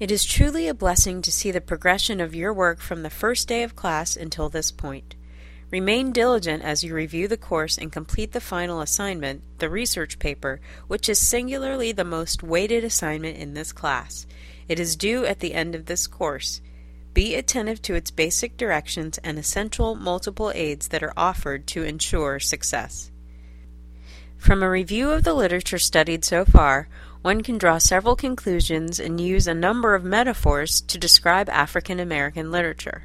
It is truly a blessing to see the progression of your work from the first day of class until this point. Remain diligent as you review the course and complete the final assignment, the research paper, which is singularly the most weighted assignment in this class. It is due at the end of this course. Be attentive to its basic directions and essential multiple aids that are offered to ensure success. From a review of the literature studied so far, one can draw several conclusions and use a number of metaphors to describe African American literature.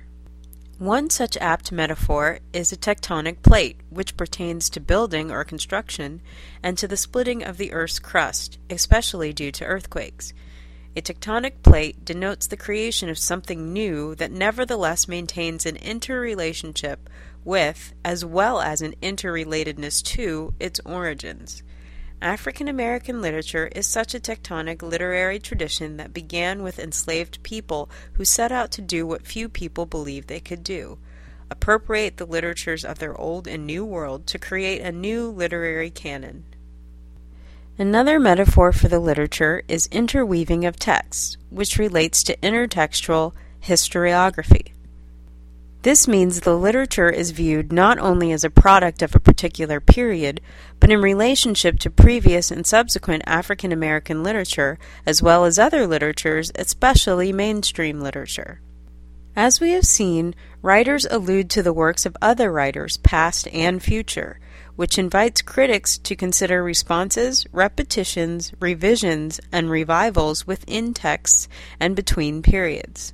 One such apt metaphor is a tectonic plate, which pertains to building or construction and to the splitting of the Earth's crust, especially due to earthquakes. A tectonic plate denotes the creation of something new that nevertheless maintains an interrelationship with, as well as an interrelatedness to, its origins. African American literature is such a tectonic literary tradition that began with enslaved people who set out to do what few people believed they could do appropriate the literatures of their old and new world to create a new literary canon. Another metaphor for the literature is interweaving of texts, which relates to intertextual historiography. This means the literature is viewed not only as a product of a particular period, but in relationship to previous and subsequent African American literature, as well as other literatures, especially mainstream literature. As we have seen, writers allude to the works of other writers, past and future, which invites critics to consider responses, repetitions, revisions, and revivals within texts and between periods.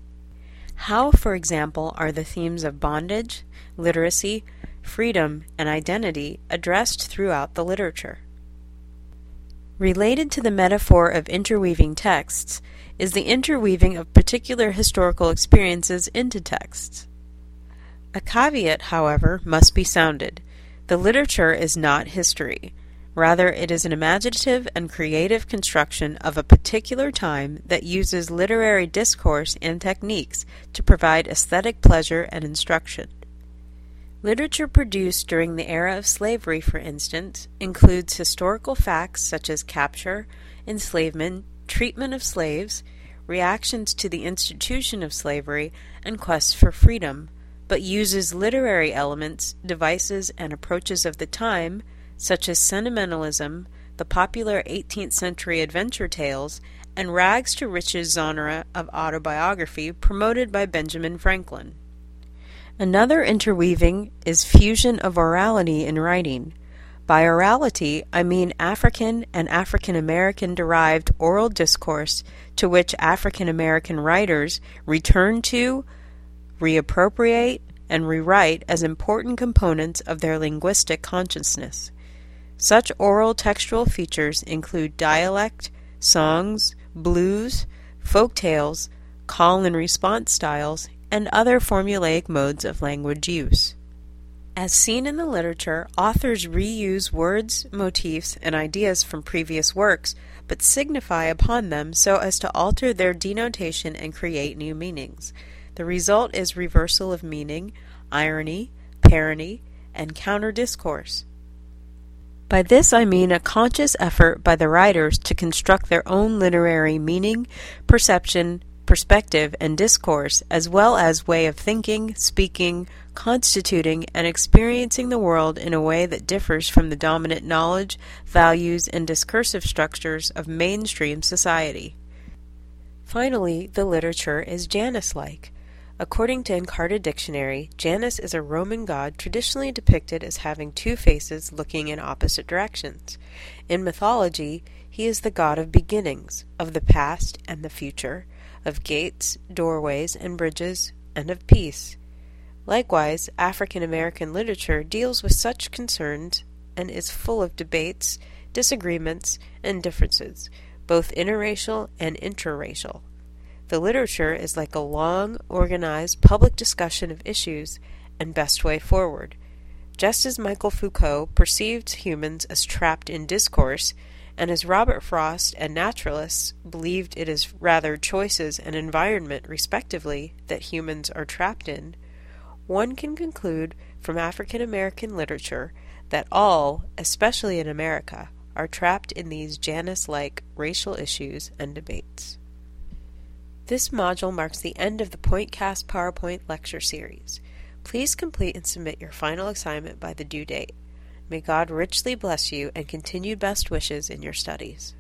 How, for example, are the themes of bondage, literacy, freedom, and identity addressed throughout the literature? Related to the metaphor of interweaving texts is the interweaving of particular historical experiences into texts. A caveat, however, must be sounded. The literature is not history. Rather, it is an imaginative and creative construction of a particular time that uses literary discourse and techniques to provide aesthetic pleasure and instruction. Literature produced during the era of slavery, for instance, includes historical facts such as capture, enslavement, treatment of slaves, reactions to the institution of slavery, and quests for freedom, but uses literary elements, devices, and approaches of the time such as sentimentalism, the popular 18th century adventure tales, and rags to riches genre of autobiography promoted by Benjamin Franklin. Another interweaving is fusion of orality in writing. By orality, I mean African and African American derived oral discourse to which African American writers return to, reappropriate, and rewrite as important components of their linguistic consciousness. Such oral textual features include dialect, songs, blues, folk tales, call and response styles, and other formulaic modes of language use. As seen in the literature, authors reuse words, motifs, and ideas from previous works, but signify upon them so as to alter their denotation and create new meanings. The result is reversal of meaning, irony, parody, and counter discourse. By this I mean a conscious effort by the writers to construct their own literary meaning, perception, perspective, and discourse, as well as way of thinking, speaking, constituting, and experiencing the world in a way that differs from the dominant knowledge, values, and discursive structures of mainstream society. Finally, the literature is Janus like. According to Encarta Dictionary, Janus is a Roman god traditionally depicted as having two faces looking in opposite directions. In mythology, he is the god of beginnings, of the past and the future, of gates, doorways, and bridges, and of peace. Likewise, African American literature deals with such concerns and is full of debates, disagreements, and differences, both interracial and intraracial. The literature is like a long, organized public discussion of issues and best way forward. Just as Michel Foucault perceived humans as trapped in discourse, and as Robert Frost and naturalists believed it is rather choices and environment, respectively, that humans are trapped in, one can conclude from African American literature that all, especially in America, are trapped in these Janus like racial issues and debates. This module marks the end of the PointCast PowerPoint lecture series. Please complete and submit your final assignment by the due date. May God richly bless you and continued best wishes in your studies.